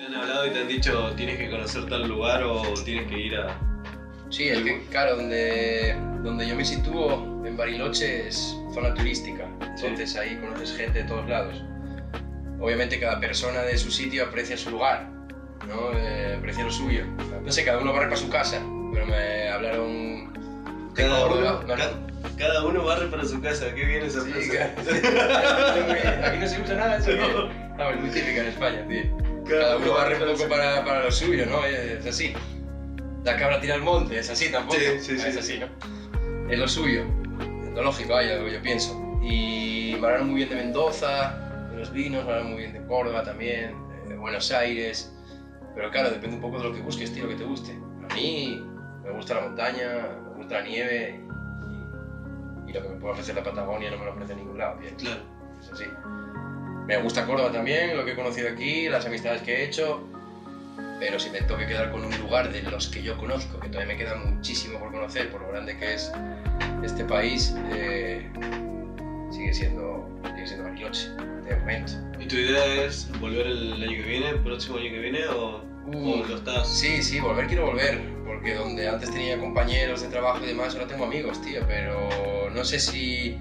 te han hablado y te han dicho tienes que conocer tal lugar o tienes que ir a. Sí, es que claro, donde, donde yo me sitúo en Bariloche es zona turística, entonces ahí conoces gente de todos lados. Obviamente cada persona de su sitio aprecia su lugar, ¿no? Eh, aprecia lo suyo. No sé, cada uno barre para su casa, pero me hablaron... Cada uno, no, no. ca- cada uno barre para su casa, qué bien esa Sí, frase. Aquí no se usa nada eso. No. es muy típica en España, tío. Cada uno barre un poco para, para lo suyo, ¿no? Es así. La cabra tira al monte, es así tampoco. Sí, sí, sí. Es así, ¿no? Es lo suyo. Es lo lógico, vaya, lo que yo pienso. Y me hablaron muy bien de Mendoza, de los vinos, me hablaron muy bien de Córdoba también, de Buenos Aires. Pero claro, depende un poco de lo que busques, tío, lo que te guste. A mí me gusta la montaña, me gusta la nieve y, y lo que me puede ofrecer la Patagonia no me lo ofrece en ningún lado, tío. Claro. Es así. Me gusta Córdoba también, lo que he conocido aquí, las amistades que he hecho. Pero si me tengo que quedar con un lugar de los que yo conozco, que todavía me queda muchísimo por conocer, por lo grande que es este país, eh, sigue siendo, sigue siendo Bariloche, de momento. ¿Y tu idea es volver el año que viene, el próximo año que viene o, Uh, o lo estás? Sí, sí, volver quiero volver, porque donde antes tenía compañeros de trabajo y demás, ahora tengo amigos, tío, pero no sé si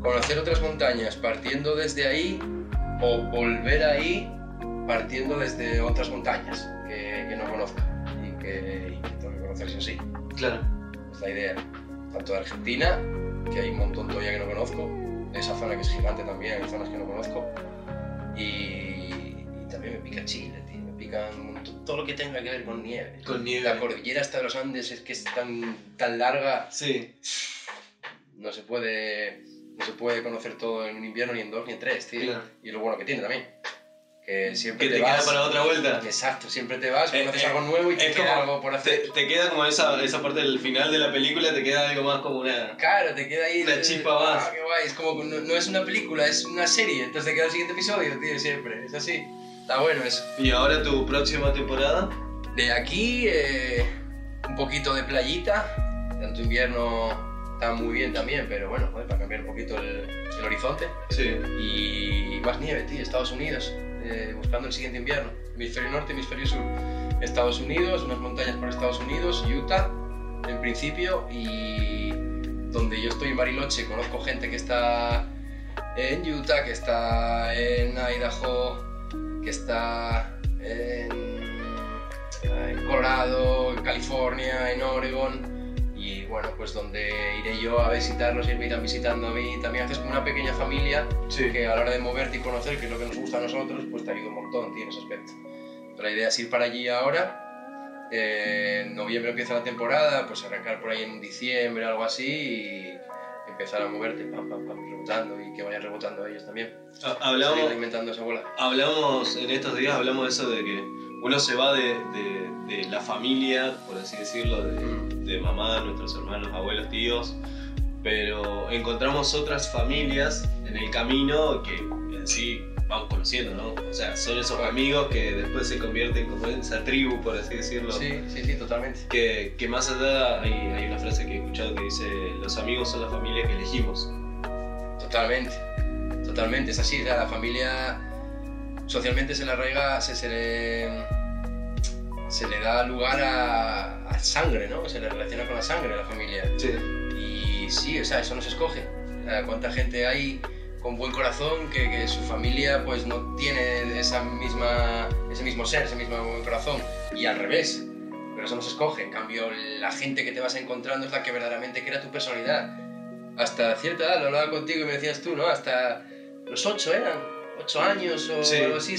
conocer otras montañas partiendo desde ahí o volver ahí partiendo desde otras montañas que, que no conozco y que, y que tengo que conocer sí o sí. Claro. Es la idea. Tanto de Argentina, que hay un montón todavía que no conozco, esa zona que es gigante también, hay zonas que no conozco, y, y también me pica Chile, tío, me pica todo lo que tenga que ver con nieve. Con nieve. La cordillera hasta los Andes es que es tan, tan larga, Sí. no se puede no se puede conocer todo en un invierno ni en dos ni en tres, tío. Claro. Y lo bueno que tiene también, que siempre Que te, te queda vas. para otra vuelta. Exacto, siempre te vas, Eh, conoces eh, algo nuevo y te es queda como- algo por hacer. Te, te queda como esa, esa parte del final de la película, te queda algo más como una... Claro, te queda ahí. Una chispa más. Ah, qué guay. Es como, no, no es una película, es una serie. Entonces te queda el siguiente episodio, tío, siempre. Es así. Está bueno eso. Y ahora tu próxima temporada. De aquí, eh, un poquito de playita. Tanto invierno está muy bien también, pero bueno, joder, para cambiar un poquito el, el horizonte. Sí. Y más nieve, tío, Estados Unidos, eh, buscando el siguiente invierno. Hemisferio norte, hemisferio sur. Estados Unidos, unas montañas por Estados Unidos, Utah, en principio, y donde yo estoy en Bariloche, conozco gente que está en Utah, que está en Idaho, que está en, en Colorado, en California, en Oregon. Y bueno, pues donde iré yo a visitarlos y me irán visitando a mí. También haces como una pequeña familia Sí. que a la hora de moverte y conocer, que es lo que nos gusta a nosotros, pues te ayuda un montón, tío, en ese aspecto. Pero la idea es ir para allí ahora. eh, en noviembre empieza la temporada, pues arrancar por ahí en diciembre, algo así, y empezar a moverte, pam, pam, pam, rebotando y que vayan rebotando ellos también. Hablamos, alimentando esa bola. hablamos en estos días, hablamos de eso de que uno se va de, de- de la familia, por así decirlo, de, de mamá, nuestros hermanos, abuelos, tíos, pero encontramos otras familias en el camino que en sí vamos conociendo, ¿no? O sea, son esos amigos que después se convierten como en esa tribu, por así decirlo. Sí, sí, sí, totalmente. Que, que más allá hay, hay una frase que he escuchado que dice, los amigos son la familia que elegimos. Totalmente, totalmente, es así, la familia socialmente se le arraiga, se, se le, se le da lugar a, a sangre, ¿no? Se le relaciona con la sangre a la familia. Sí. Y sí, o sea, eso no se escoge. ¿Cuánta gente hay con buen corazón que, que su familia pues no tiene esa misma, ese mismo ser, ese mismo buen corazón? Y al revés. Pero eso no se escoge. En cambio, la gente que te vas encontrando es la que verdaderamente crea tu personalidad. Hasta cierta edad, lo hablaba contigo y me decías tú, ¿no? Hasta los ocho eran, ocho años o Sí. algo así.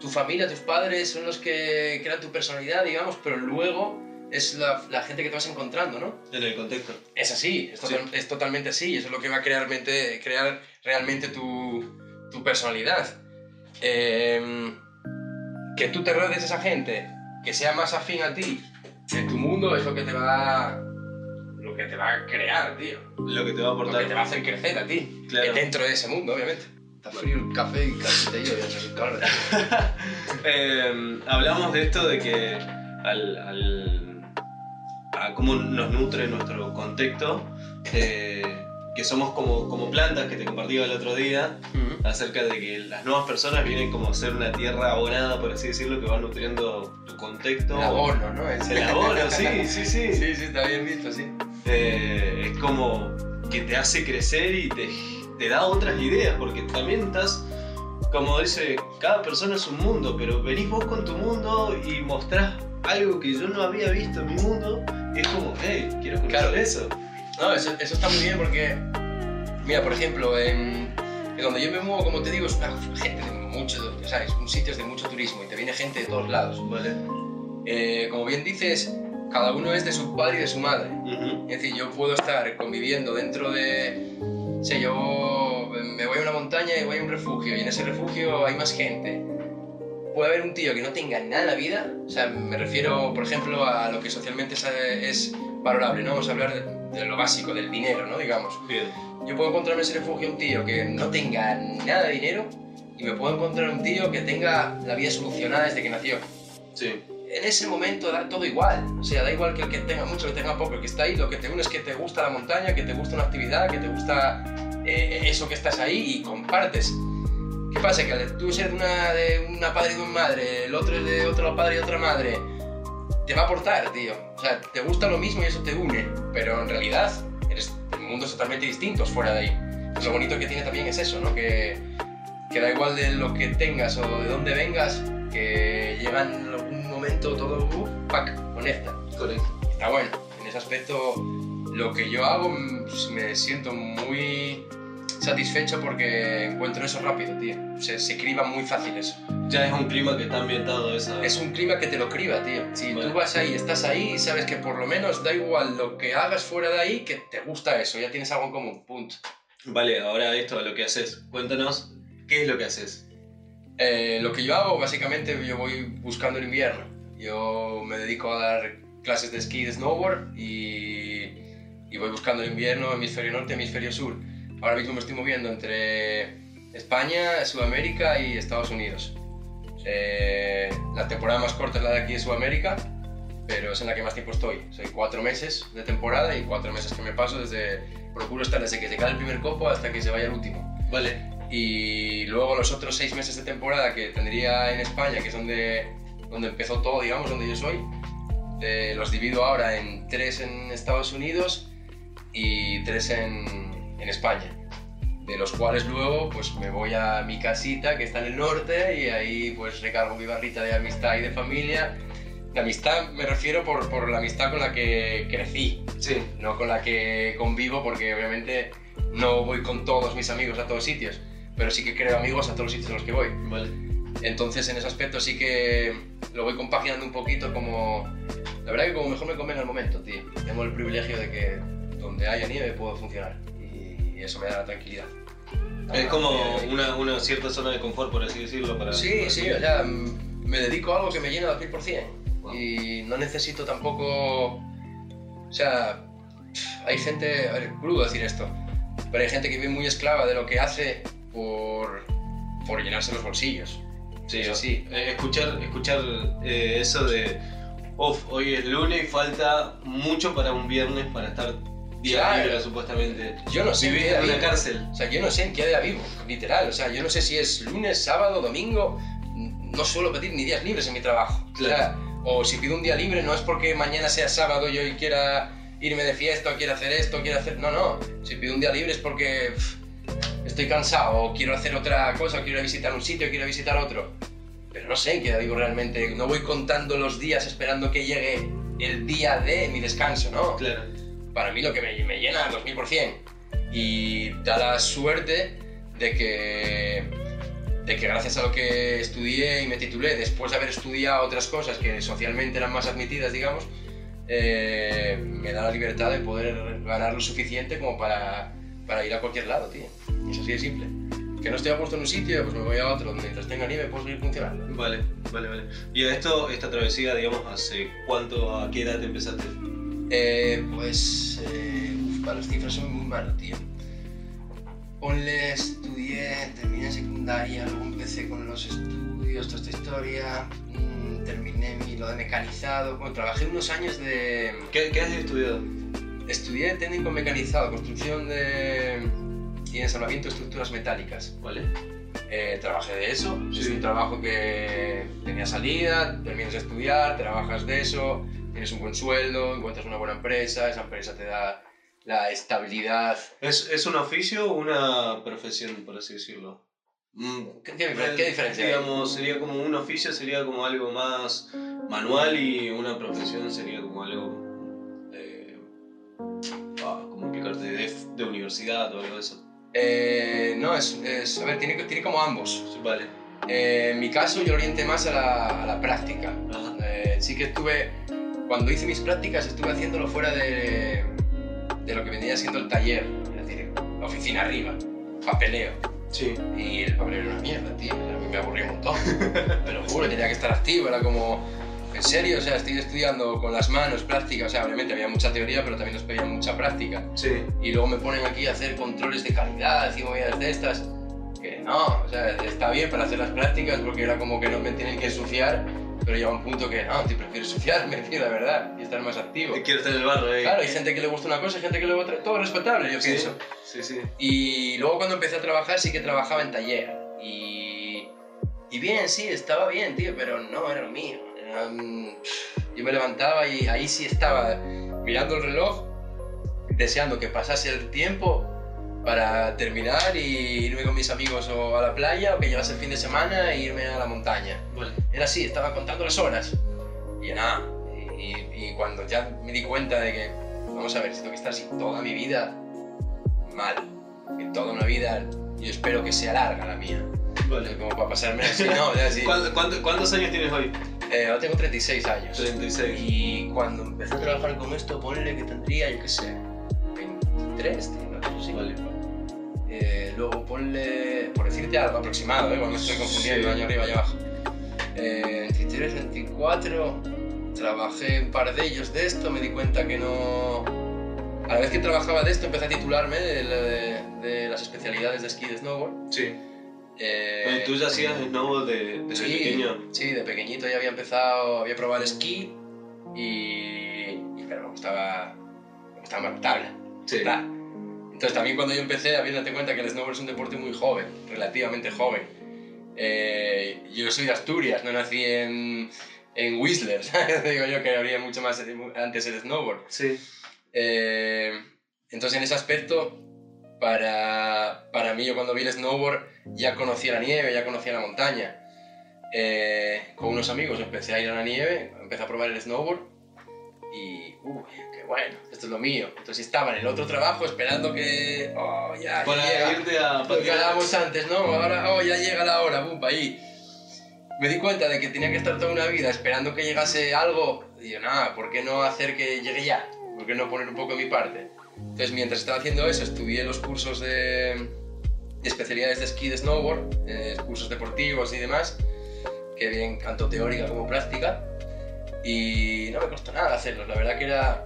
Tu familia, tus padres son los que crean tu personalidad, digamos, pero luego es la, la gente que te vas encontrando, ¿no? En el contexto. Es así, es, total- es totalmente así, y eso es lo que va a crear, mente- crear realmente tu, tu personalidad. Em, que tú te rodees de esa gente, que sea más afín a ti, en tu mundo, es lo que te va lo que te va a crear, tío. Lo que te va a Lo aportar. que te va a hacer crecer a ti. Claro. Dentro de ese mundo, obviamente. Está frío el café y casi te calor. Eh, hablamos de esto de que al, al- a cómo nos nutre nuestro contexto, eh, que somos como, como plantas que te compartí el otro día, acerca de que las nuevas personas vienen como a ser una tierra abonada, por así decirlo, que va nutriendo tu contexto. El abono, ¿no? Es- El abono, sí, sí, sí. Sí, sí, está bien visto, sí. Eh, es como que te hace crecer y te, te da otras ideas, porque también estás, como dice, cada persona es un mundo, pero venís vos con tu mundo y mostrás algo que yo no había visto en mi mundo, y es como, hey, quiero conocer Claro. eso. No, eso, eso está muy bien porque, mira, por ejemplo, en, en donde yo me muevo, como te digo, es una gente de mucho, ¿sabes? Un sitio de mucho turismo y te viene gente de todos lados. Vale. Eh, como bien dices, cada uno es de su padre y de su madre. Ujú. Es decir, yo puedo estar conviviendo dentro de... sé, yo me voy a una montaña y voy a un refugio y en ese refugio hay más gente. Puede haber un tío que no tenga nada en la vida, o sea, me refiero, por ejemplo, a lo que socialmente es, es valorable, ¿no? Vamos a hablar de, de lo básico, del dinero, ¿no? Digamos. Bien. Yo puedo encontrarme en ese refugio un tío que no tenga nada de dinero y me puedo encontrar un tío que tenga la vida solucionada desde que nació Sí. En ese momento da todo igual. O sea, da igual que el que tenga mucho, que tenga poco, el que está ahí, lo que te une es que te gusta la montaña, que te gusta una actividad, que te gusta eh, eso que estás ahí y compartes. ¿Qué pasa? Que tú ser de una, de una padre y de una madre, el otro es de otro padre y otra madre, te va a aportar, tío. O sea, te gusta lo mismo y eso te une, pero en realidad eres mundos totalmente distintos fuera de ahí. Pues lo bonito que tiene también es eso, ¿no? Que, que da igual de lo que tengas o de dónde vengas, que llega en algún momento todo, uh, pack, conecta. Correcto. Está bueno. En ese aspecto, lo que yo hago, mm, pues, me siento muy satisfecho porque encuentro eso rápido, tío. Se, se criba muy fácil eso. Ya es un clima que está ambientado esa. Es un clima que te lo criba, tío. Si Vale. tú vas ahí, estás ahí, sabes que por lo menos da igual lo que hagas fuera de ahí, que te gusta eso, ya tienes algo en común, punto. Vale, ahora esto, lo que haces. Cuéntanos, ¿qué es lo que haces? Eh, lo que yo hago, básicamente, yo voy buscando el invierno. Yo me dedico a dar clases de esquí y de snowboard y, y voy buscando el invierno, hemisferio norte, hemisferio sur. Ahora mismo me estoy moviendo entre España, Sudamérica y Estados Unidos. Eh, la temporada más corta es la de aquí de Sudamérica, pero es en la que más tiempo estoy. Soy cuatro meses de temporada y cuatro meses que me paso desde... Procuro estar desde que se cae el primer copo hasta que se vaya el último. Vale. Y luego los otros seis meses de temporada que tendría en España, que es donde, donde empezó todo, digamos, donde yo soy, eh, los divido ahora en tres en Estados Unidos y tres en, en España. De los cuales luego pues me voy a mi casita que está en el norte y ahí pues recargo mi barrita de amistad y de familia. De amistad me refiero por, por la amistad con la que crecí, Sí. no con la que convivo porque obviamente no voy con todos mis amigos a todos sitios, pero sí que creo amigos a todos los sitios a los que voy. Vale. Entonces en ese aspecto sí que lo voy compaginando un poquito como... La verdad que como mejor me convenga el momento, tío. Tengo el privilegio de que donde haya nieve puedo funcionar y eso me da la tranquilidad. Es como una, una cierta zona de confort, por así decirlo. Para, Sí, para sí, o sea, mm, me dedico a algo que me llena al 100%. Wow. Y no necesito tampoco... O sea, hay gente... A ver, crudo decir esto, pero hay gente que vive muy esclava de lo que hace por, por llenarse los bolsillos. Sí, Eso sí. eh, escuchar, escuchar eh, eso de, uff, hoy es lunes y falta mucho para un viernes para estar día Claro. libre, supuestamente. Yo no sé Vivir en una cárcel. O sea, yo no sé en qué día vivo, literal. O sea, yo no sé si es lunes, sábado, domingo. No suelo pedir ni días libres en mi trabajo. O sea, Claro. O si pido un día libre no es porque mañana sea sábado y yo quiera irme de fiesta o quiera hacer esto quiera hacer... No, no. Si pido un día libre es porque pff, estoy cansado o quiero hacer otra cosa o quiero visitar un sitio o quiero visitar otro. Pero no sé en qué vivo realmente. No voy contando los días esperando que llegue el día de mi descanso, ¿no? Claro. para mí lo que me, me llena al 2000%. Y da la suerte de que, de que gracias a lo que estudié y me titulé, después de haber estudiado otras cosas que socialmente eran más admitidas, digamos, eh, me da la libertad de poder ganar lo suficiente como para, para ir a cualquier lado, tío. Es así de simple. Que no estoy a gusto en un sitio, pues me voy a otro. Mientras tenga nieve, puedo seguir funcionando. Vale, vale, vale. Y esto, esta travesía, digamos, ¿hace cuánto, a qué edad te empezaste? Eh, pues. Eh, uf, para las cifras soy muy malo, tío. Ponle, estudié, terminé secundaria, luego empecé con los estudios, toda esta historia. mm, terminé mi, lo de mecanizado. Bueno, trabajé unos años de. ¿Qué, qué has estudiado? Estudié técnico mecanizado, construcción de... y ensamblamiento de estructuras metálicas. ¿Vale? Eh, trabajé de eso, es Sí. un trabajo que tenía salida, terminas de estudiar, trabajas de eso, tienes un buen sueldo, encuentras una buena empresa, esa empresa te da la estabilidad. ¿Es, ¿Es un oficio o una profesión, por así decirlo? Mm, ¿Qué, qué qué diferencia hay? Digamos, sería como un oficio, sería como algo más manual y una profesión sería como algo. Eh, ah, ¿Cómo explicarte? De, de universidad o algo de eso. Eh, no, es, es- a ver, tiene, tiene como ambos. Vale. Eh, en mi caso yo lo orienté más a la, a la práctica. Eh, sí que estuve, cuando hice mis prácticas estuve haciéndolo fuera de, de lo que vendría siendo el taller, es decir, la oficina arriba, papeleo. Sí. Y el papeleo era una mierda, tío. A mí me aburría un montón. Te lo juro, tenía que estar activo. Era como, en serio, o sea, estoy estudiando con las manos, práctica. O sea, obviamente había mucha teoría, pero también nos pedían mucha práctica. Sí. Y luego me ponen aquí a hacer controles de calidad y movidas de estas. Que no, o sea, está bien para hacer las prácticas porque era como que no me tienen que ensuciar. Pero llega un punto que no, tío, prefiero ensuciarme, tío, la verdad, y estar más activo. Quiero estar en el barro ahí. Claro, hay gente que le gusta una cosa, hay gente que le gusta otra. Todo respetable, yo Sí. pienso. Sí, sí. Y luego cuando empecé a trabajar sí que trabajaba en taller. Y, y bien, sí, estaba bien, tío, pero no era lo mío. Yo me levantaba y ahí sí estaba mirando el reloj, deseando que pasase el tiempo para terminar y irme con mis amigos o a la playa o que llegase el fin de semana e irme a la montaña. Vale. Era así, estaba contando las horas. Y nada, y, y cuando ya me di cuenta de que, vamos a ver, si tengo que estar así toda mi vida, mal. Que toda una vida, yo espero que sea larga la mía. Vale. Como para pasarme así, no, ya así. ¿Cuánto- cuánto- ¿Cuántos años tienes hoy? Eh, ahora tengo 36 años. 36. Y cuando empecé a trabajar con esto, ponle que tendría, yo qué sé, 23, tío, una cosa así. Vale. Eh, luego ponle, por decirte algo aproximado, ¿eh? cuando estoy confundiendo Sí. año arriba y abajo. Eh, 23, 24, trabajé un par de ellos de esto, me di cuenta que no... A la vez que trabajaba de esto empecé a titularme de, la- de las especialidades de esquí de snowboard. Sí. Eh, ¿Tú ya hacías snowboard de- desde sí, pequeño? Sí, de pequeñito ya había empezado, había probado el esquí y, y pero me gustaba, me gustaba más la tabla. Sí. Claro. Entonces también cuando yo empecé, había date cuenta que el snowboard es un deporte muy joven, relativamente joven. Eh, yo soy de Asturias, no nací en, en Whistler, ¿sabes? digo yo que habría mucho más antes el snowboard. Sí. Eh, entonces en ese aspecto, para, para mí yo cuando vi el snowboard ya conocía la nieve, ya conocía la montaña. Eh, con unos amigos empecé a ir a la nieve, empecé a probar el snowboard y, uy, qué bueno, esto es lo mío. Entonces estaba en el otro trabajo esperando que, oh, ya, ya Para llega. irte a Lo que patinar. hablábamos antes, ¿no? Ahora, oh, ya llega la hora, bum, ahí. Me di cuenta de que tenía que estar toda una vida esperando que llegase algo. Y yo, nada, ¿por qué no hacer que llegue ya? ¿Por qué no poner un poco de mi parte? Entonces, mientras estaba haciendo eso, estudié los cursos de especialidades de esquí de snowboard, eh, cursos deportivos y demás, que bien tanto teórica como práctica. Y no me costó nada hacerlos, la verdad que era...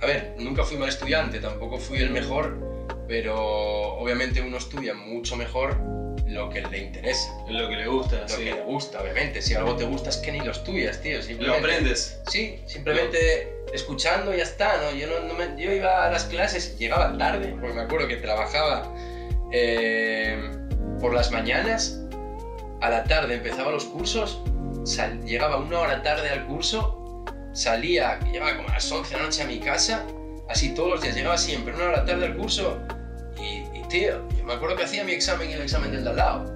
A ver, nunca fui mal estudiante, tampoco fui el mejor, pero obviamente uno estudia mucho mejor lo que le interesa, Lo que le gusta, lo sí. que le gusta, obviamente. Si algo te gusta es que ni lo estudias, tío. Lo aprendes. Sí, simplemente escuchando y ya está, ¿no? Yo, no, no me- yo iba a las clases, llegaba tarde, porque me acuerdo que trabajaba eh, por las mañanas, a la tarde empezaba los cursos, sal- llegaba una hora tarde al curso, salía, llegaba como a las 11 de la noche a mi casa, así todos los días, llegaba siempre una hora tarde al curso y, y, tío, yo me acuerdo que hacía mi examen y el examen del de al lado.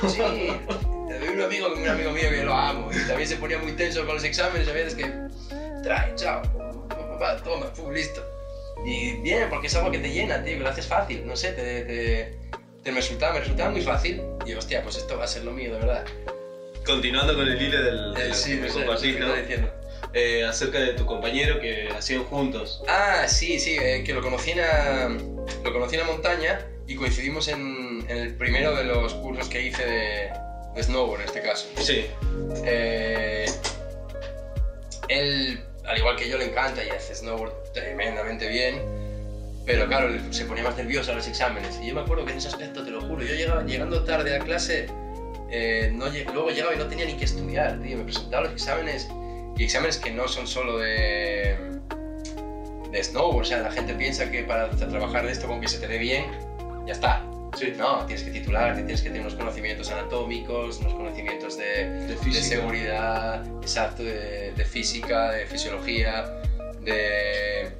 Sí, había un amigo, un amigo mío que lo amo y también se ponía muy tenso con los exámenes, a veces que trae, chao, va, toma, pum, listo. Y bien, porque es algo que te llena, tío, que lo haces fácil, no sé, te, te, te me, resultaba, me resultaba muy fácil. Y digo, hostia, pues esto va a ser lo mío, de verdad. Continuando con el hilo del, de Eh, sí, que. Eh, acerca de tu compañero que hacían juntos. Ah, sí, sí, eh, que lo conocí, en la, lo conocí en la montaña y coincidimos en, en el primero de los cursos que hice de, de snowboard en este caso. Sí. Eh, él, al igual que yo, le encanta y hace snowboard tremendamente bien, pero claro, se ponía más nervioso a los exámenes. Y yo me acuerdo que en ese aspecto, te lo juro, yo llegaba, llegando tarde a clase, eh, no, luego llegaba y no tenía ni que estudiar, tío. Me presentaba los exámenes y exámenes que no son solo de, de snowboard. O sea, la gente piensa que para trabajar de esto con que se te dé bien, ya está. Sí. No, tienes que titularte, tienes que tener unos conocimientos anatómicos, unos conocimientos de, De de física. seguridad, exacto, de, de física, de fisiología, de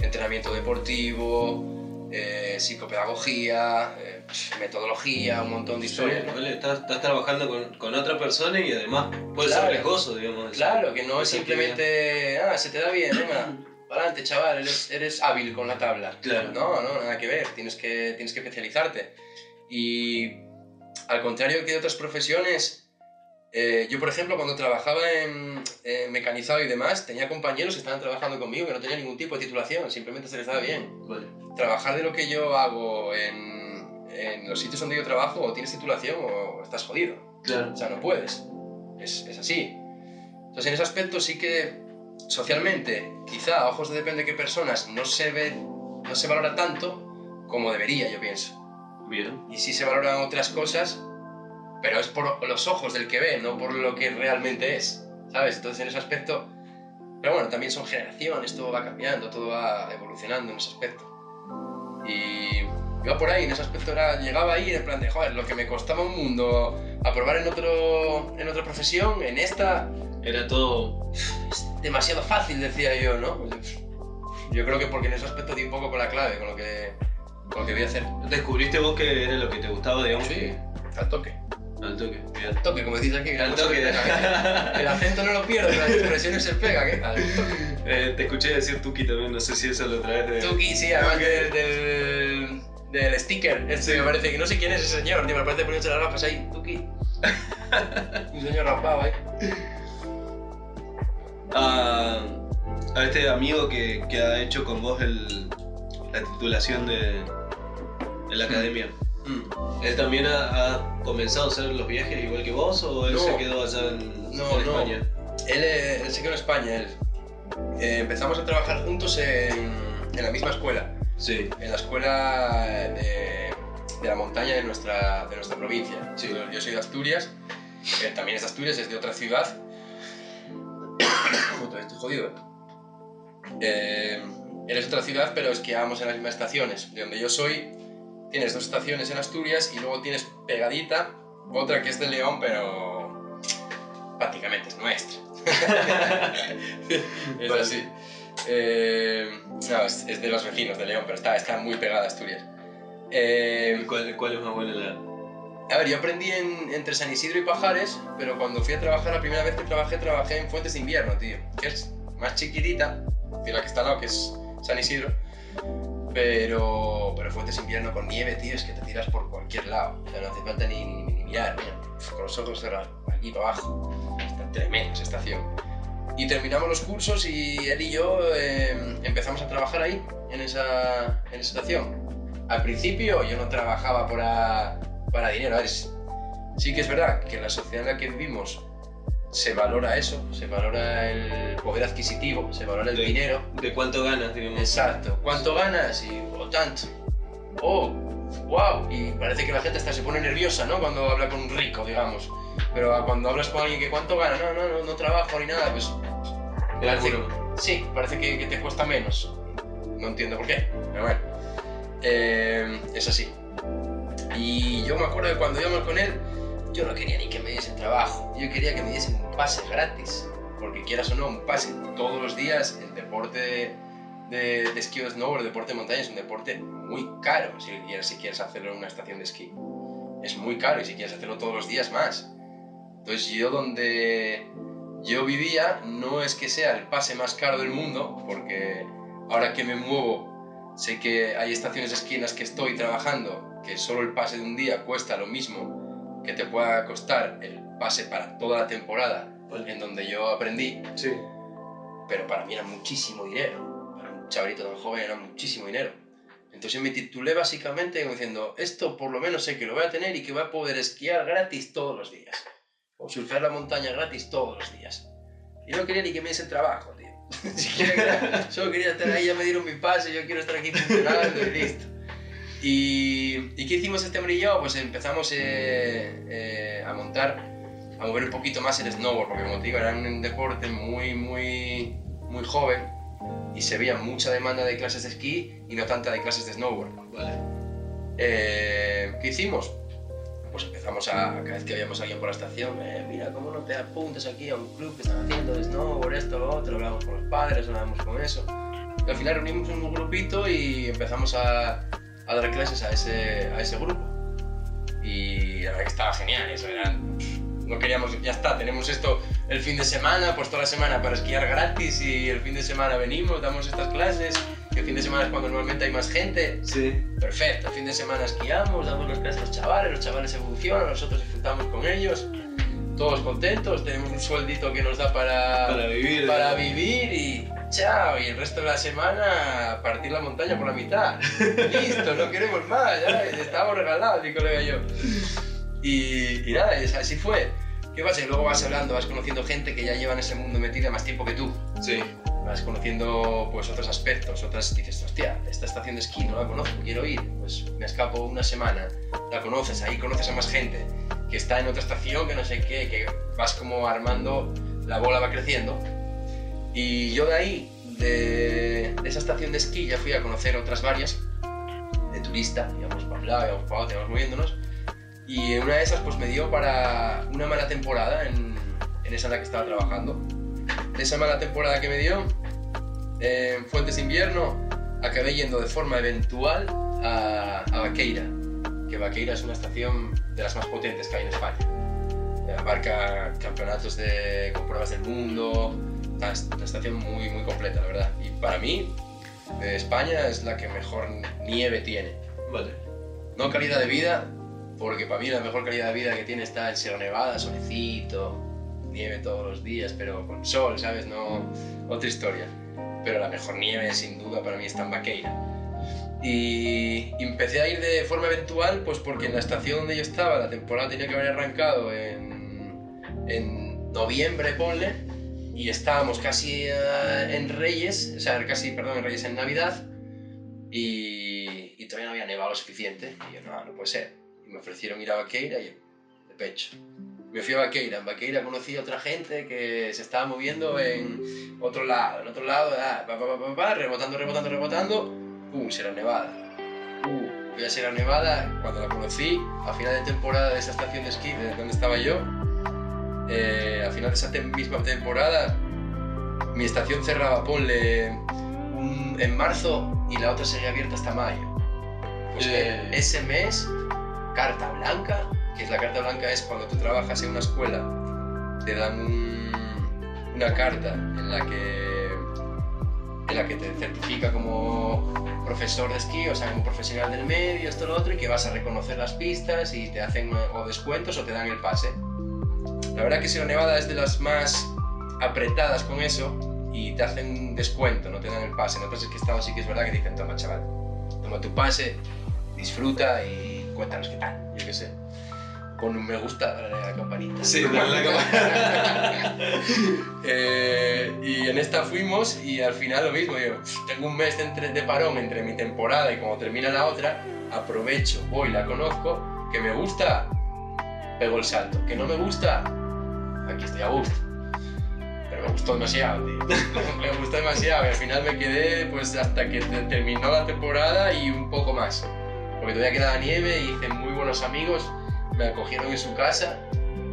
entrenamiento deportivo, eh, psicopedagogía, eh, metodología, un montón de Sí, historias. ¿no? vale, estás, estás trabajando con, con otra persona y además puede Claro. ser riesgoso, digamos. Claro, que no es simplemente, ah, se te da bien, venga, adelante, chaval, eres, eres hábil con la tabla. Claro. No, no, nada que ver, tienes que, tienes que especializarte. Y al contrario que de otras profesiones, eh, yo por ejemplo cuando trabajaba en, en mecanizado y demás, tenía compañeros que estaban trabajando conmigo que no tenían ningún tipo de titulación, simplemente se les daba bien. Vale. Trabajar de lo que yo hago en, en los sitios donde yo trabajo, o tienes titulación o estás jodido. Claro. O sea, no puedes. Es, es así. Entonces, en ese aspecto sí que socialmente, quizá a ojos de depende de qué personas, no se ve, no se valora tanto como debería, yo pienso. Bien. Y sí se valoran otras cosas, pero es por los ojos del que ve, no por lo que realmente es. ¿Sabes? Entonces, en ese aspecto. Pero bueno, también son generaciones, todo va cambiando, todo va evolucionando en ese aspecto. Y iba por ahí, en ese aspecto era, llegaba ahí en plan de, joder, lo que me costaba un mundo aprobar en, otro, en otra profesión, en esta, Era todo. es demasiado fácil, decía yo, ¿no? Yo creo que porque en ese aspecto di un poco con la clave, con lo que, con lo que voy a hacer. ¿Descubriste vos que era lo que te gustaba, digamos? Sí, al toque. Al toque. Al toque, como decís aquí. Al toque. pega. El acento no lo pierdo, las expresiones se pegan, ¿eh? Al toque. Eh, te escuché decir Tuki también, no sé si eso lo traes de. Tuki, sí, además del, del, del sticker. Este Sí. me parece que no sé quién es ese señor, tío, me parece poniéndose las gafas ahí. Tuki. Un señor rapado ahí. A, a este amigo que, que ha hecho con vos el, la titulación de, de la academia. Mm. ¿Él también ha, ha comenzado a hacer los viajes igual que vos o él No. se quedó allá en, No, en no. España? Él, eh, él se quedó en España, él. Eh, empezamos a trabajar juntos en, en la misma escuela. Sí, en la escuela de, de la montaña de nuestra, de nuestra provincia. Sí. Yo, yo soy de Asturias, él también es de Asturias, es de otra ciudad. Puta, estoy jodido. ¿eh? Eh, él es de otra ciudad, pero esquiábamos en las mismas estaciones. De donde yo soy, tienes dos estaciones en Asturias y luego tienes pegadita otra que es de León, pero prácticamente es nuestra. es Vale. así. Eh, no, es, es de los vecinos de León, pero está, está muy pegada a Asturias. Eh, ¿Cuál, cuál es más buena la.? A ver, yo aprendí en- entre San Isidro y Pajares, pero cuando fui a trabajar, la primera vez que trabajé, trabajé en Fuentes de Invierno, tío. Que es más chiquitita que la que está al lado, que es San Isidro. Pero, pero Fuentes de Invierno con nieve, tío, es que te tiras por cualquier lado. O sea, no hace falta ni, ni, ni mirar, mira, con los ojos cerrados, aquí para abajo. Está tremenda esa estación. Y terminamos los cursos y él y yo eh, empezamos a trabajar ahí, en esa, en esa estación. Al principio yo no trabajaba para, para dinero. Es- sí que es verdad que en la sociedad en la que vivimos se valora eso, se valora el poder adquisitivo, se valora el Sí. dinero. ¿De cuánto ganas, digamos? Exacto. ¿Cuánto ganas? Y, o tanto. Oh, wow. Y parece que la gente hasta se pone nerviosa, ¿no? Cuando habla con un rico, digamos. Pero cuando hablas con alguien que cuánto gana, no, no, no, no trabajo ni nada, pues parece, sí, parece que, que te cuesta menos. No entiendo por qué, pero bueno. Eh, es así. Y yo me acuerdo de cuando íbamos con él, yo no quería ni que me diesen trabajo, yo quería que me diesen un pase gratis. Porque quieras o no, un pase todos los días, el deporte de, esquí o snowboard, el deporte de montaña es un deporte muy caro si quieres, si quieres hacerlo en una estación de esquí. Es muy caro y si quieres hacerlo todos los días más. Entonces yo donde yo vivía no es que sea el pase más caro del mundo, porque ahora que me muevo sé que hay estaciones de esquí en las que estoy trabajando que solo el pase de un día cuesta lo mismo que te pueda costar el pase para toda la temporada en donde yo aprendí, Sí. pero para mí era muchísimo dinero. Para un chavalito tan joven era muchísimo dinero. Entonces me titulé básicamente como diciendo, esto por lo menos sé que lo voy a tener y que voy a poder esquiar gratis todos los días. O surfear la montaña gratis todos los días. Y no quería ni que me diese el trabajo, tío. Siquiera solo quería estar ahí, ya me dieron mi pase, yo quiero estar aquí funcionando y listo. Y, ¿y qué hicimos este hombre y yo? Pues empezamos eh, eh, a montar, a mover un poquito más el snowboard, porque como te digo, era un deporte muy, muy, muy joven y se veía mucha demanda de clases de esquí y no tanta de clases de snowboard. Vale. Eh, ¿Qué hicimos? Pues empezamos a, cada vez que veíamos a alguien por la estación, eh, mira, ¿cómo no te apuntas aquí a un club que están haciendo de snowboard, esto, lo otro? Hablamos con los padres, hablamos con eso. Y al final reunimos un grupito y empezamos a, a dar clases a ese, a ese grupo. Y la verdad que estaba genial, eso era... No queríamos, ya está, tenemos esto el fin de semana, pues toda la semana para esquiar gratis y el fin de semana venimos, damos estas clases, que el fin de semana es cuando normalmente hay más gente. Sí. Perfecto, el fin de semana esquiamos, damos las clases a los chavales, los chavales evolucionan, nosotros disfrutamos con ellos, todos contentos, tenemos un sueldito que nos da para, Para vivir. para vivir y chao, y el resto de la semana partir la montaña por la mitad. Listo, no queremos más, ya estábamos regalados, mi colega y yo. Y, y nada, así fue. ¿Qué pasa? Y luego vas hablando, vas conociendo gente que ya lleva en ese mundo metida más tiempo que tú Sí. vas conociendo pues otros aspectos, otras dices, hostia, esta estación de esquí no la conozco, quiero ir, pues me escapo una semana, la conoces, ahí conoces a más gente que está en otra estación, que no sé qué, que vas como armando, la bola va creciendo. Y yo de ahí, de, de esa estación de esquí, ya fui a conocer otras varias, de turista, íbamos para un lado, íbamos para otro, íbamos moviéndonos, y en una de esas pues me dio para una mala temporada en, en esa en la que estaba trabajando de esa mala temporada que me dio, en Fuentes de Invierno, acabé yendo de forma eventual a, a Vaqueira, que Vaqueira es una estación de las más potentes que hay en España. Eh, Abarca campeonatos de, con pruebas del mundo, una est- una estación muy, muy completa, la verdad. Y para mí, de España es la que mejor nieve tiene. Vale. No calidad de vida, porque para mí la mejor calidad de vida que tiene está en Sierra Nevada, solecito, nieve todos los días, pero con sol, ¿sabes? No, otra historia. Pero la mejor nieve, sin duda, para mí está en Vaqueira. Y empecé a ir de forma eventual, pues porque en la estación donde yo estaba, la temporada tenía que haber arrancado en, en noviembre, ponle, y estábamos casi eh, en Reyes, o sea, casi, perdón, en Reyes en Navidad, y, y todavía no había nevado lo suficiente. Y yo, no, no puede ser. Y me ofrecieron ir a Vaqueira y de pecho. Me fui a Vaqueira. En Vaqueira conocí a otra gente que se estaba moviendo en otro lado, en otro lado, ah, pa, pa, pa, rebotando, rebotando, rebotando. ¡Pum! Sierra Nevada. ¡Uh! Fui a Sierra Nevada cuando la conocí, a final de temporada de esa estación de esquí de donde estaba yo. Eh, a final de esa misma temporada, mi estación cerraba, ponle un- en marzo y la otra seguía abierta hasta mayo. Pues Eh. ese mes, carta blanca, que es la carta blanca es cuando tú trabajas en una escuela, te dan un- una carta en la que en la que te certifica como profesor de esquí, o sea, como profesional del medio, esto, lo otro, y que vas a reconocer las pistas y te hacen o descuentos o te dan el pase. La verdad que Sierra Nevada es de las más apretadas con eso y te hacen descuento, no te dan el pase. En otros es que estado sí que es verdad que dicen, toma chaval, toma tu pase, disfruta y cuéntanos qué tal, yo qué sé. Con un me gusta, dale a la campanita. Sí, dale la cámara. Eh, y en esta fuimos y al final lo mismo, digo, tengo un mes de, entre- de parón entre mi temporada y cuando termina la otra, aprovecho, voy, la conozco, que me gusta, pego el salto, que no me gusta, aquí estoy a gusto. Pero me gustó demasiado, tío. me gustó demasiado y al final me quedé pues hasta que te- terminó la temporada y un poco más. Porque todavía quedaba nieve y hice muy buenos amigos, me acogieron en su casa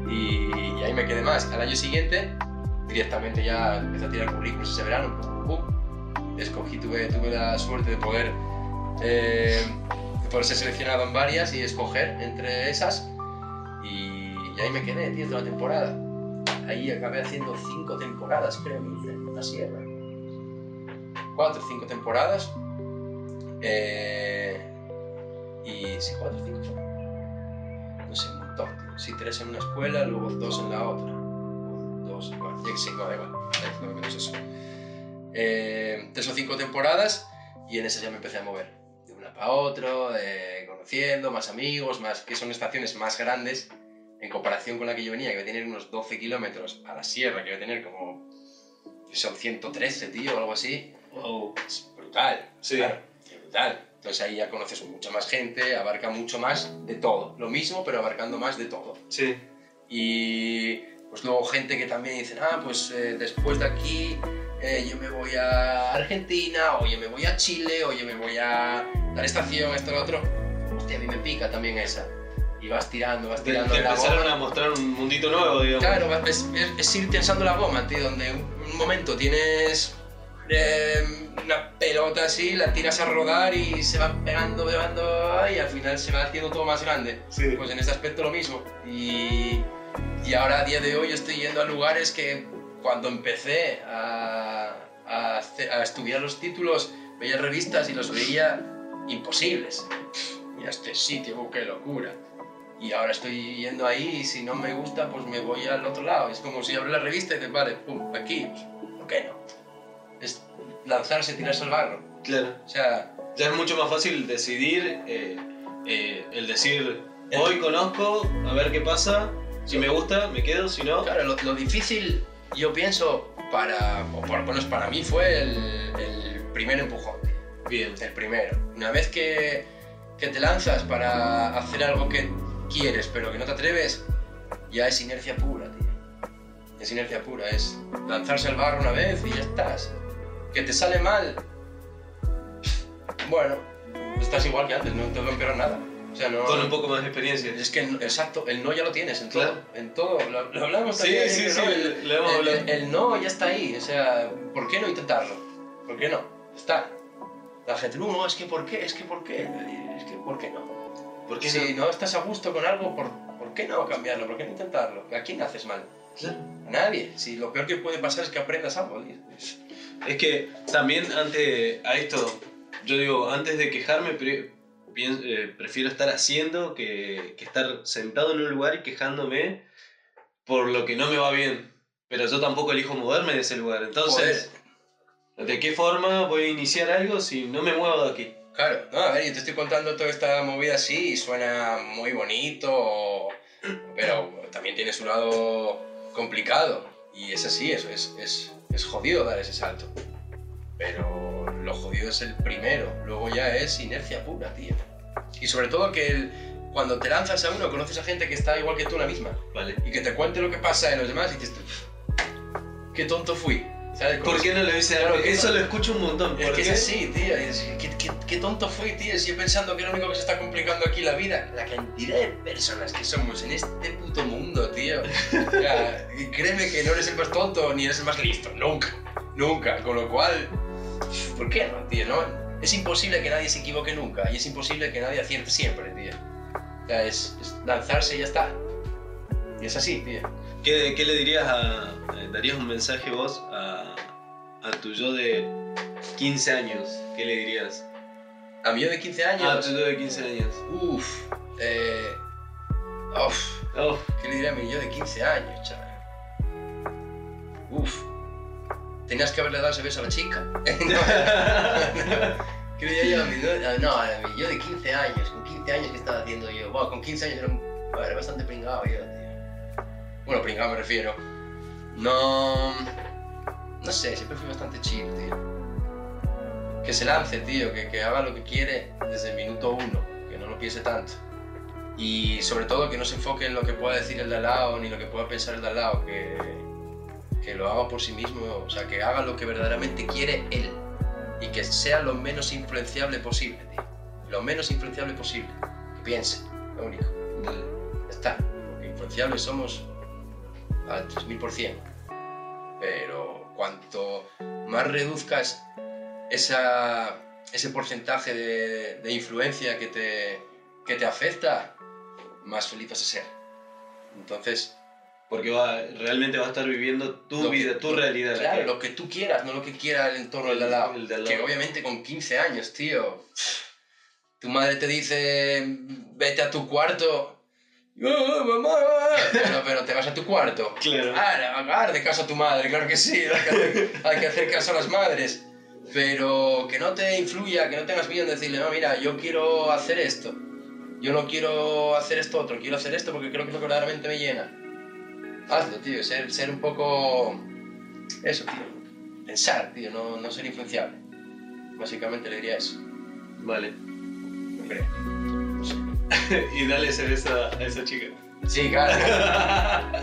y, ahí me quedé más. Al año siguiente directamente ya empecé a tirar currículos ese verano. Escogí, tuve, tuve la suerte de poder, eh, ser seleccionado en varias y escoger entre esas. Y, y ahí me quedé, tío, toda la temporada. Ahí acabé haciendo cinco temporadas, creo que hice en la sierra. Cuatro o cinco temporadas. Eh, y sí, cuatro o cinco. No sé, un montón, tío. Sí, tres en una escuela, luego dos en la otra dos, bueno, sí, no, da igual, igual, menos eso. Eh, tres o cinco temporadas y en esas ya me empecé a mover de una para otro, eh, conociendo, más amigos, más que son estaciones más grandes en comparación con la que yo venía, que iba a tener unos 12 kilómetros a la sierra, que iba a tener como, son 113, tío, o algo así. Wow. Es brutal, Sí. claro, es brutal. Entonces ahí ya conoces mucha más gente, abarca mucho más de todo. Lo mismo, pero abarcando más de todo. Sí. Y pues luego gente que también dicen, ah, pues eh, después de aquí eh, yo me voy a Argentina, o yo me voy a Chile, o yo me voy a la estación, esto, lo otro. Hostia, a mí me pica también esa. Y vas tirando, vas tirando te la empezaron goma. a mostrar un mundito nuevo, digamos. Claro, es, es- es ir tensando la goma, tío, donde un, momento tienes eh, una pelota así, la tiras a rodar y se va pegando, pegando, y al final se va haciendo todo más grande. Sí. Pues en este aspecto lo mismo. Y, y ahora a día de hoy estoy yendo a lugares que cuando empecé a, a a estudiar los títulos, veía revistas y los veía imposibles. Mira este sitio, qué locura. Y ahora estoy yendo ahí y si no me gusta, pues me voy al otro lado. Es como si abro la revista y dices, vale, pum, aquí, pues, ¿por qué no? Es lanzarse, tirarse al barro. Claro. O sea, Ya es mucho más fácil decidir, eh, eh, el decir, hoy conozco, a ver qué pasa, si me gusta, me quedo, si no... Claro, lo, lo difícil, yo pienso, para, o por lo menos para mí, fue el, el primer empujón. Bien. El primero. Una vez que, que te lanzas para hacer algo que quieres, pero que no te atreves, ya es inercia pura, tío. Es inercia pura, es lanzarse al barro una vez y ya estás. Que te sale mal, bueno, estás igual que antes, no te va a empeorar nada. O sea, no... Con un poco más de experiencia. Es que, exacto, el no ya lo tienes en todo. Claro. En todo. Lo, lo hablamos Sí, también, sí, ¿no? sí, El, lo hemos el- hablado. el- el no ya está ahí. O sea, ¿por qué no intentarlo? ¿Por qué no? Está. La gente, no, es que ¿por qué? Es que ¿por qué? Es que ¿por qué no? ¿Por qué si no? no? estás a gusto con algo, ¿por, ¿por qué no cambiarlo? ¿Por qué no intentarlo? ¿A quién haces mal? Claro. A nadie. Si lo peor que puede pasar es que aprendas algo. Es que también ante a esto, yo digo, antes de quejarme, pre- eh, prefiero estar haciendo que, que estar sentado en un lugar y quejándome por lo que no me va bien. Pero yo tampoco elijo moverme de ese lugar. Entonces, ¿de qué forma voy a iniciar algo si no me muevo de aquí? Claro, no, a ver, yo te estoy contando toda esta movida así y suena muy bonito, pero también tiene su lado complicado. Y es así, eso es, es, es jodido dar ese salto. Pero lo jodido es el primero, luego ya es inercia pura, tío. Y sobre todo que el- cuando te lanzas a uno, conoces a gente que está igual que tú la misma Vale. y que te cuente lo que pasa en los demás y dices, qué tonto fui. ¿Por qué no lo hice Claro, Eso no- lo escucho un montón. es ¿Por que qué? es así, tío. ¿qué, qué, qué tonto fui, tío. Si pensando que lo único que se está complicando aquí la vida, la cantidad de personas que somos en este puto mundo, tío. O sea, créeme que no eres el más tonto ni eres el más listo. Nunca. Nunca. Con lo cual, ¿por qué no, tío? No? Es imposible que nadie se equivoque nunca y es imposible que nadie acierte siempre, tío. O sea, es, es lanzarse y ya está. Y es así, tío. ¿Qué, qué le dirías a. eh, darías un mensaje vos a, a tu yo de 15 años? ¿Qué le dirías? A mí yo de 15 A años. tu yo de 15 años. Uff. Eh, uf. ¿Qué le diría a mi yo de 15 años, chaval? Uf. Tenías que haberle dado ese beso a la chica. ¿Qué le diría yo a mi yo? No, a mi yo de 15 años. Con 15 años, ¿qué estaba haciendo yo? Bueno, con 15 años era, un- era bastante pringado yo. Bueno, pringado me refiero. No. No sé, siempre fui bastante chill, tío. Que se lance, tío, que, haga lo que quiere desde el minuto uno, que no lo piense tanto. Y sobre todo que no se enfoque en lo que pueda decir el de al lado ni lo que pueda pensar el de al lado, que, que lo haga por sí mismo, o sea, que haga lo que verdaderamente quiere él y que sea lo menos influenciable posible, tío. Lo menos influenciable posible. Que piense, lo único. está. Porque influenciables somos al 3000%. Pero cuanto más reduzcas esa, ese porcentaje de, de influencia que te, que te afecta, más feliz vas a ser. Entonces, Porque va, realmente va a estar viviendo tu que- vida, tu realidad. la claro, lo que tú quieras, no lo que quiera el entorno del lado. El de al Que obviamente con 15 años, tío. Tu madre te dice, vete a tu cuarto. "Ah, mamá". Pero, pero te vas a tu cuarto. Claro. Ah, de caso a tu madre, claro que sí. Hay que, hacer, hay que hacer caso a las madres. Pero que no te influya, que no tengas miedo en decirle, no, mira, yo quiero hacer esto. Yo no quiero hacer esto otro, quiero hacer esto porque creo que es lo que verdaderamente me llena. Hazlo, tío, ser, ser un poco... Eso, tío. Pensar, tío, no, no ser influenciable. Básicamente le diría eso. Vale. Creo. y dale ese beso a esa chica. Sí, claro.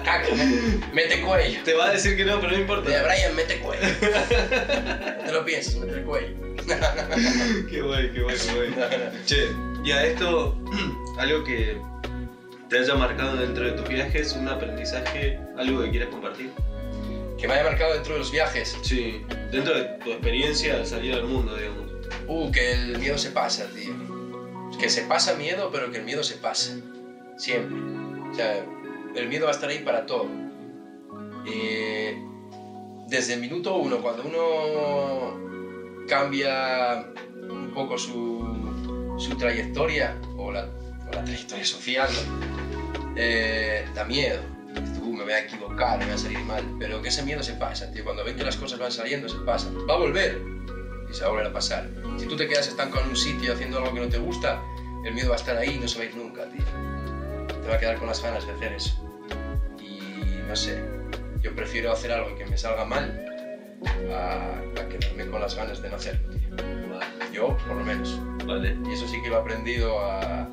Caca, mete cuello. Te va a decir que no, pero no importa. De Brian, mete cuello. No te lo pienses, mete el cuello. qué guay, qué guay, qué guay. Che, y a esto, algo que te haya marcado dentro de tus viajes, un aprendizaje, algo que quieras compartir. Que me haya marcado dentro de los viajes. Sí, dentro de tu experiencia al salir al mundo, digamos. Uh, que el miedo se pasa, tío. Que se pasa miedo, pero que el miedo se pasa. Siempre. O sea, el miedo va a estar ahí para todo. Eh, desde el minuto uno, cuando uno cambia un poco su, su trayectoria, o la, o la trayectoria social. Eh, da miedo. Tú me voy a equivocar, me voy a salir mal. Pero que ese miedo se pasa. Cuando ven que las cosas van saliendo, se pasa. Va a volver y se va a volver a pasar. Si tú te quedas estancado en un sitio haciendo algo que no te gusta, el miedo va a estar ahí y no se va a ir nunca, tío. Te va a quedar con las ganas de hacer eso. Y no sé, yo prefiero hacer algo que me salga mal a, a quedarme con las ganas de no hacerlo, tío. Yo, por lo menos. Vale. Y eso sí que lo he aprendido a,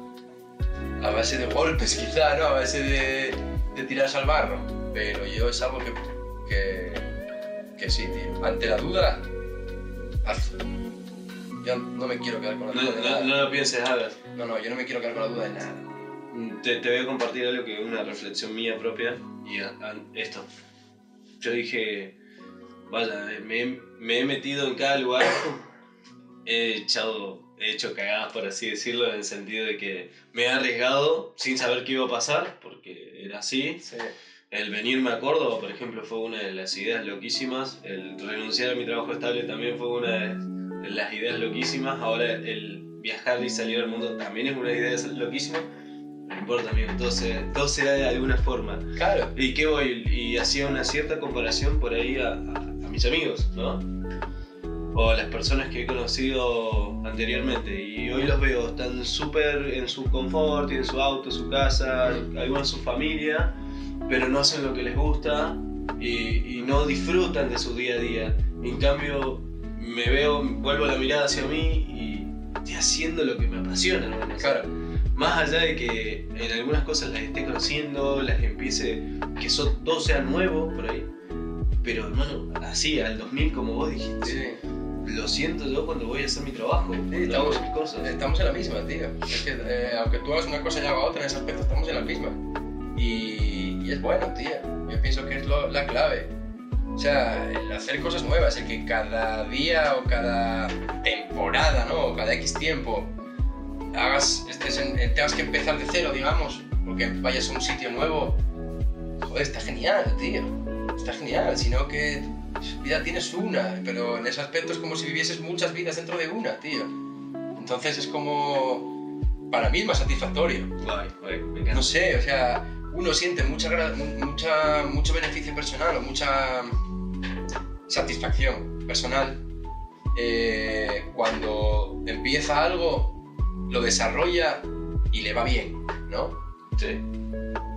a base de golpes, quizá, ¿no? A base de, de tirarse al barro. Pero yo es algo que, que, que sí, tío. Ante la duda, hazlo. Yo no me quiero quedar con la No, duda de no, nada. no lo pienses, hagas. No, no, yo no me quiero quedar con la duda de nada. Te, te voy a compartir algo que es una reflexión mía propia y a- a- esto. Yo dije, vaya, me, he- me he metido en cada lugar, he echado, he hecho cagadas por así decirlo, en el sentido de que me he arriesgado sin saber qué iba a pasar, porque era así. Sí. El venirme a Córdoba, por ejemplo, fue una de las ideas loquísimas. El renunciar a mi trabajo estable también fue una de de las ideas loquísimas. Ahora el viajar y salir al mundo también es una idea loquísima. No importa, amigo, todo se, todo se da de alguna forma. Claro. ¿Y qué voy? Y hacía una cierta comparación por ahí a, a- a mis amigos, ¿no? O a las personas que he conocido anteriormente. Y hoy los veo, están súper en su confort, en su auto, su casa, algunos su familia, pero no hacen lo que les gusta y, y no disfrutan de su día a día. En cambio, me veo, vuelvo la mirada hacia mí y estoy haciendo lo que me apasiona, ¿no? Claro. Más allá de que en algunas cosas las esté conociendo, las empiece, que son, todo sea nuevo por ahí. Pero hermano, así, al 2000 como vos dijiste, Sí. lo siento yo cuando voy a hacer mi trabajo, cuando estamos- cosas. Estamos en la misma, tío. Es que eh, aunque tú hagas una cosa y haga otra en ese aspecto, estamos en la misma. Y, y es bueno, tío. Yo pienso que es lo- la clave. O sea, el hacer cosas nuevas, el que cada día o cada temporada, ¿no? O cada X tiempo hagas, estés en- eh, tengas que empezar de cero, digamos, porque vayas a un sitio nuevo. Joder, está genial, tío. Está genial, sino que vida tienes una, pero en ese aspecto es como si vivieses muchas vidas dentro de una, tío. Entonces es como, para mí es más satisfactorio. Guay, guay, me encanta. No sé, o sea, uno siente mucha, mucha, mucho beneficio personal o mucha satisfacción personal eh, cuando empieza algo, lo desarrolla y le va bien, ¿no? Sí.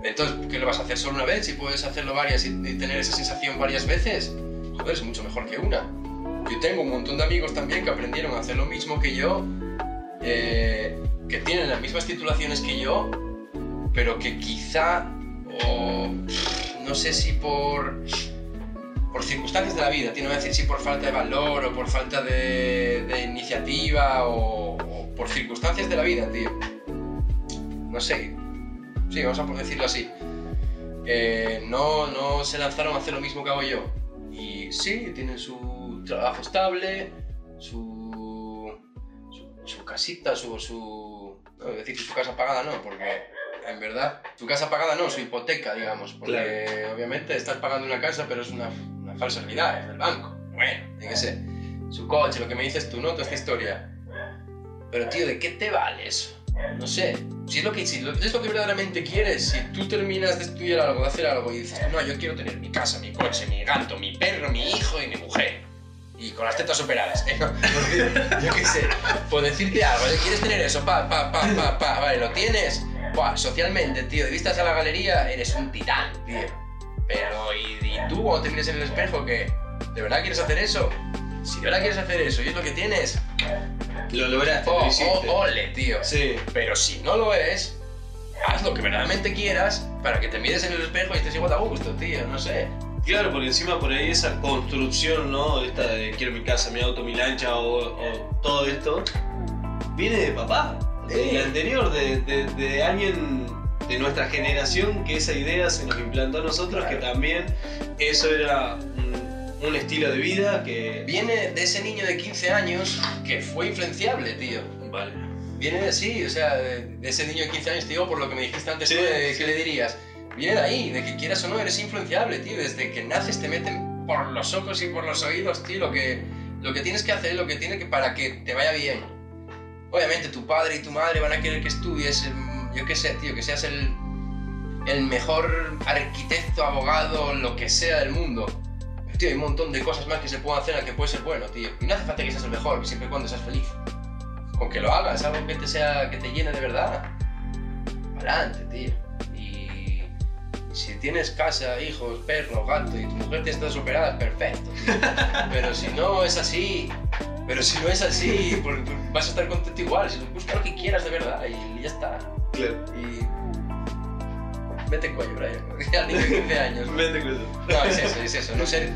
Entonces, ¿qué lo vas a hacer solo una vez? Si puedes hacerlo varias y, tener esa sensación varias veces, joder, es mucho mejor que una. Yo tengo un montón de amigos también que aprendieron a hacer lo mismo que yo, eh, que tienen las mismas titulaciones que yo, pero que quizá, o no sé si por, por circunstancias de la vida, tiene que decir si por falta de valor o por falta de, de iniciativa o, o por circunstancias de la vida, tío. No sé, sí, vamos a por decirlo así. Eh, no, no se lanzaron a hacer lo mismo que hago yo. Y sí, tienen su trabajo estable, su, su, su casita, su, su... No, decir que su casa pagada no, porque en verdad, su casa pagada no, su hipoteca, digamos, porque obviamente estás pagando una casa, pero es una, una falsa realidad, es del banco. Bueno, yo qué sé. Su coche, lo que me dices tú, ¿no? Toda esta historia. Pero tío, ¿de qué te vale eso? No sé. Si es lo que, si es lo que verdaderamente quieres, si tú terminas de estudiar algo, de hacer algo y dices, no, yo quiero tener mi casa, mi coche, mi gato, mi perro, mi hijo y mi mujer. Y con las tetas operadas, ¿eh? Yo qué sé, por decirte algo. ¿quieres tener eso? Pa, pa, pa, pa, pa, vale, ¿lo tienes? Buah, socialmente, tío, de vistas a la galería, eres un titán, tío. Pero, ¿y, y tú cuando te mires en el espejo, que ¿De verdad quieres hacer eso? Si de verdad quieres hacer eso y es lo que tienes, Lo lograste, oh, lo oh, ole, tío. Sí, Pero si no lo es, haz lo que verdaderamente quieras para que te mires en el espejo y estés igual a gusto, tío, no sé. Claro, porque encima por ahí esa construcción, ¿no? Esta de quiero mi casa, mi auto, mi lancha o, o todo esto, viene de papá. Sí. Del anterior, de, de, de alguien de nuestra generación que esa idea se nos implantó a nosotros, que también eso era un, un estilo de vida que... Viene de ese niño de 15 años que fue influenciable, tío. Vale. Viene de sí, o sea, de, de ese niño de 15 años, tío, por lo que me dijiste antes, Sí, tú, de- sí. ¿qué le dirías? Viene de ahí, de que quieras o no, eres influenciable, tío. Desde que naces te meten por los ojos y por los oídos, tío, lo que, lo que tienes que hacer, lo que tiene que para que te vaya bien. Obviamente tu padre y tu madre van a querer que estudies, em, yo qué sé, tío, que seas el, el mejor arquitecto, abogado, lo que sea del mundo. Tío, hay un montón de cosas más que se pueden hacer a que puedes ser bueno, tío. Y no hace falta que seas el mejor, siempre y cuando seas feliz. Con que lo hagas, algo que te sea, que te llene de verdad. Adelante, tío. Y si tienes casa, hijos, perro, gato y tu mujer te está superada, perfecto. tío. Pero si no es así, pero si no es así, pues, pues vas a estar contento igual. Si busca lo que quieras de verdad y ya está. Claro. Y vete cuello, Brian. Al niño de 15 años. Vete con eso. No, es eso, es eso. No ser,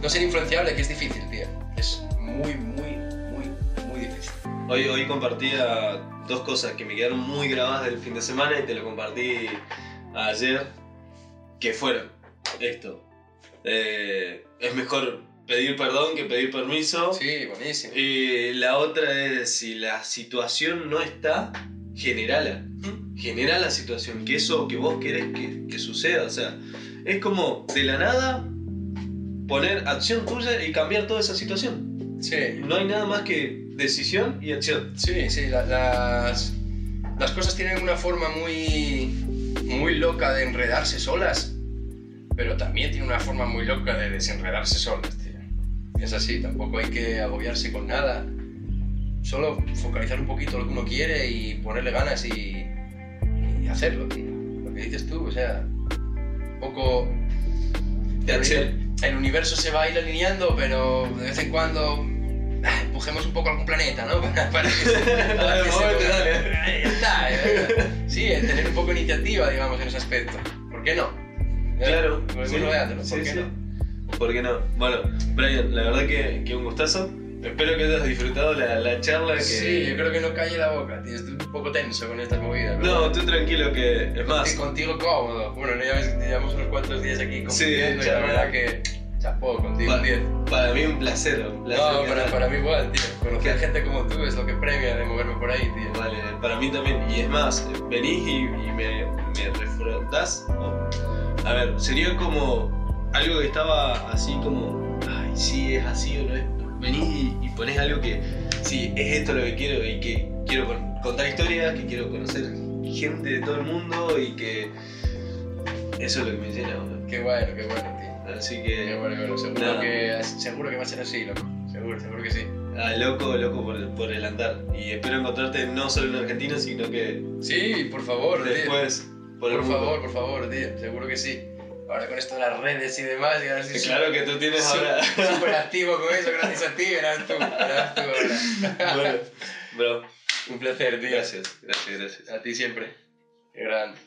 no ser influenciable, que es difícil, tío. Es muy, muy, muy, muy difícil. Hoy, hoy compartía dos cosas que me quedaron muy grabadas del fin de semana y te lo compartí ayer, que fueron esto. Eh, es mejor pedir perdón que pedir permiso. Sí, buenísimo. Y la otra es, si la situación no está, generala. Genera la situación, que eso que vos querés que, que suceda. O sea, es como de la nada poner acción tuya y cambiar toda esa situación. Sí, No hay nada más que decisión y acción. sí, sí. la- las, las cosas tienen una forma muy, muy loca de enredarse solas, pero también tiene una forma muy loca de desenredarse solas, tío. Es así, tampoco hay que agobiarse con nada. Solo focalizar un poquito lo que uno quiere y ponerle ganas y, y hacerlo, tío. Lo que dices tú, o sea, un poco... El universo se va a ir alineando, pero de vez en cuando ah, empujemos un poco algún planeta, ¿no? Para, para que para se- está. Sí, tener un poco de iniciativa, digamos, en ese aspecto. ¿Por qué no? Claro. Como sí. ¿Por sí, qué sí. no? ¿Por qué no? Bueno, Brian, la verdad que, que un gustazo. Espero que hayas disfrutado la, la charla. Que... Sí, yo creo que no calle la boca, tío. Estoy un poco tenso con estas movidas. No, tú tranquilo que es más. Contigo, contigo cómodo. Bueno, ya ves, llevamos unos cuantos días aquí compitiendo y la verdad que chapó contigo un 10. Para mí un placer. Un placer No, para, para mí igual, tío. Conocer gente como tú es lo que premia de moverme por ahí, tío. Vale, para mí también. Y es más, venís y, y me, me refrontás. o- a ver, sería como algo que estaba así como, ay, sí, es así o no es. Venís y, y ponés algo que, sí, es esto lo que quiero y que quiero con- contar historias, que quiero conocer gente de todo el mundo y que eso es lo que me llena. boludo. Qué bueno, qué bueno, tío. Así que, bueno, qué bueno. Seguro, Nada. que, seguro que va a ser así, loco. Seguro, seguro que sí. ah, loco, loco por, por el andar. Y espero encontrarte no solo en Argentina, sino que Sí, por favor, tío. después por el Por mundo. favor, por favor, tío. Seguro que sí. Ahora con esto de las redes y demás, ya estoy Claro que tú tienes ahora. súper activo con eso, gracias a ti, verás tú, verás tú ahora. bueno, bro, Un placer, tío. gracias, gracias, gracias. A ti siempre. Qué grande.